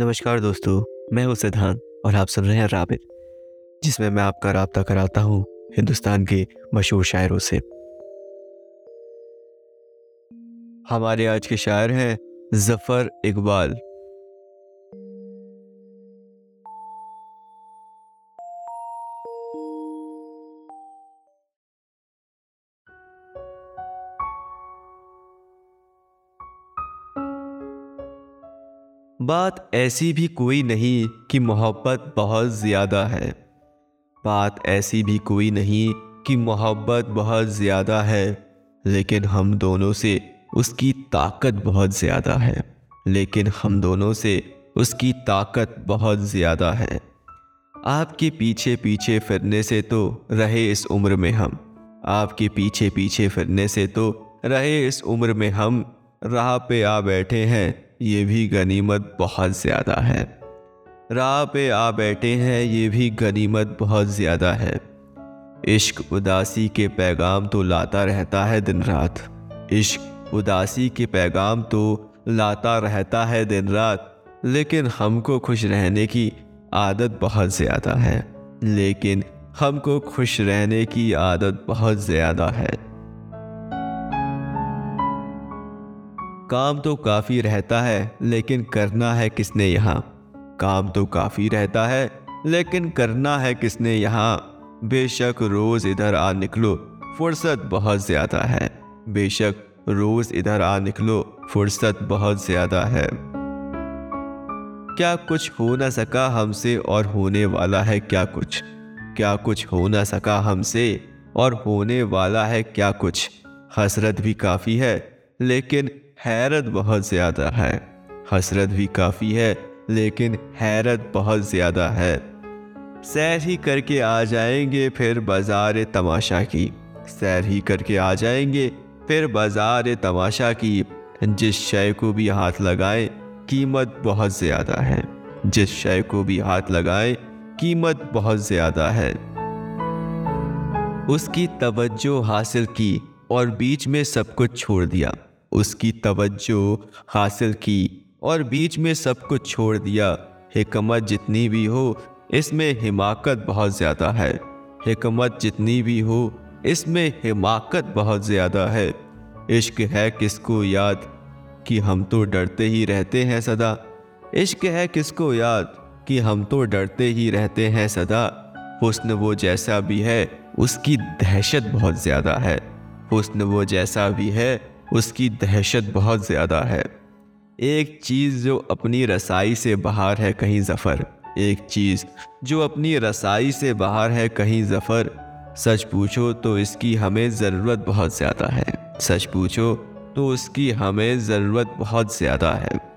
नमस्कार दोस्तों, मैं हूँ सिद्धांत और आप सुन रहे हैं राबित, जिसमें मैं आपका रबता कराता हूँ हिंदुस्तान के मशहूर शायरों से। हमारे आज के शायर हैं ज़फ़र इकबाल। बात ऐसी भी कोई नहीं कि मोहब्बत बहुत ज़्यादा है। बात ऐसी भी कोई नहीं कि मोहब्बत बहुत ज़्यादा है, लेकिन हम दोनों से उसकी ताकत बहुत ज़्यादा है। लेकिन हम दोनों से उसकी ताकत बहुत ज़्यादा है। आपके पीछे पीछे फिरने से तो रहे इस उम्र में हम। आपके पीछे पीछे फिरने से तो रहे इस उम्र में हम। राह पे आ बैठे हैं। ये भी गनीमत बहुत ज़्यादा है। राह पे आ बैठे हैं, ये भी गनीमत बहुत ज़्यादा है। इश्क उदासी के पैगाम तो लाता रहता है दिन रात। इश्क उदासी के पैगाम तो लाता रहता है दिन रात। लेकिन हमको खुश रहने की आदत बहुत ज़्यादा है। लेकिन हमको खुश रहने की आदत बहुत ज़्यादा है। काम तो काफ़ी रहता है, लेकिन करना है किसने यहाँ? काम तो काफ़ी रहता है, लेकिन करना है किसने यहाँ? बेशक रोज़ इधर आ निकलो, फुर्सत बहुत ज़्यादा है। बेशक रोज़ इधर आ निकलो, फुर्सत बहुत ज़्यादा है। क्या कुछ हो ना सका हमसे और होने वाला है क्या कुछ? क्या कुछ हो ना सका हमसे और होने वाला है क्या कुछ? हसरत भी काफ़ी है, लेकिन हैरत बहुत ज़्यादा है। हसरत भी काफ़ी है, लेकिन हैरत बहुत ज़्यादा है। सैर ही करके आ जाएँगे, फिर बाज़ार तमाशा की। सैर ही करके आ जाएँगे, फिर बाज़ार तमाशा की। जिस शय को भी हाथ लगाए, कीमत बहुत ज़्यादा है। जिस शय को भी हाथ लगाए, कीमत बहुत ज़्यादा है। उसकी तवज्जो हासिल की और बीच में सब कुछ छोड़ दिया। उसकी तवज्जो हासिल की और बीच में सब कुछ छोड़ दिया। हिकमत जितनी भी हो, इसमें हिमाकत बहुत ज़्यादा है। हिकमत जितनी भी हो, इसमें हिमाकत बहुत ज़्यादा है। इश्क है किसको याद कि हम तो डरते ही रहते हैं सदा? इश्क है किसको याद कि हम तो डरते ही रहते हैं सदा? हुस्न वो जैसा भी है, उसकी दहशत बहुत ज़्यादा है। हुस्न वो जैसा भी है उसकी दहशत बहुत ज़्यादा है। एक चीज़ जो अपनी रसाई से बाहर है, कहीं ज़फ़र। एक चीज़ जो अपनी रसाई से बाहर है, कहीं ज़फ़र। सच पूछो तो इसकी हमें ज़रूरत बहुत ज़्यादा है। सच पूछो तो उसकी हमें ज़रूरत बहुत ज़्यादा है।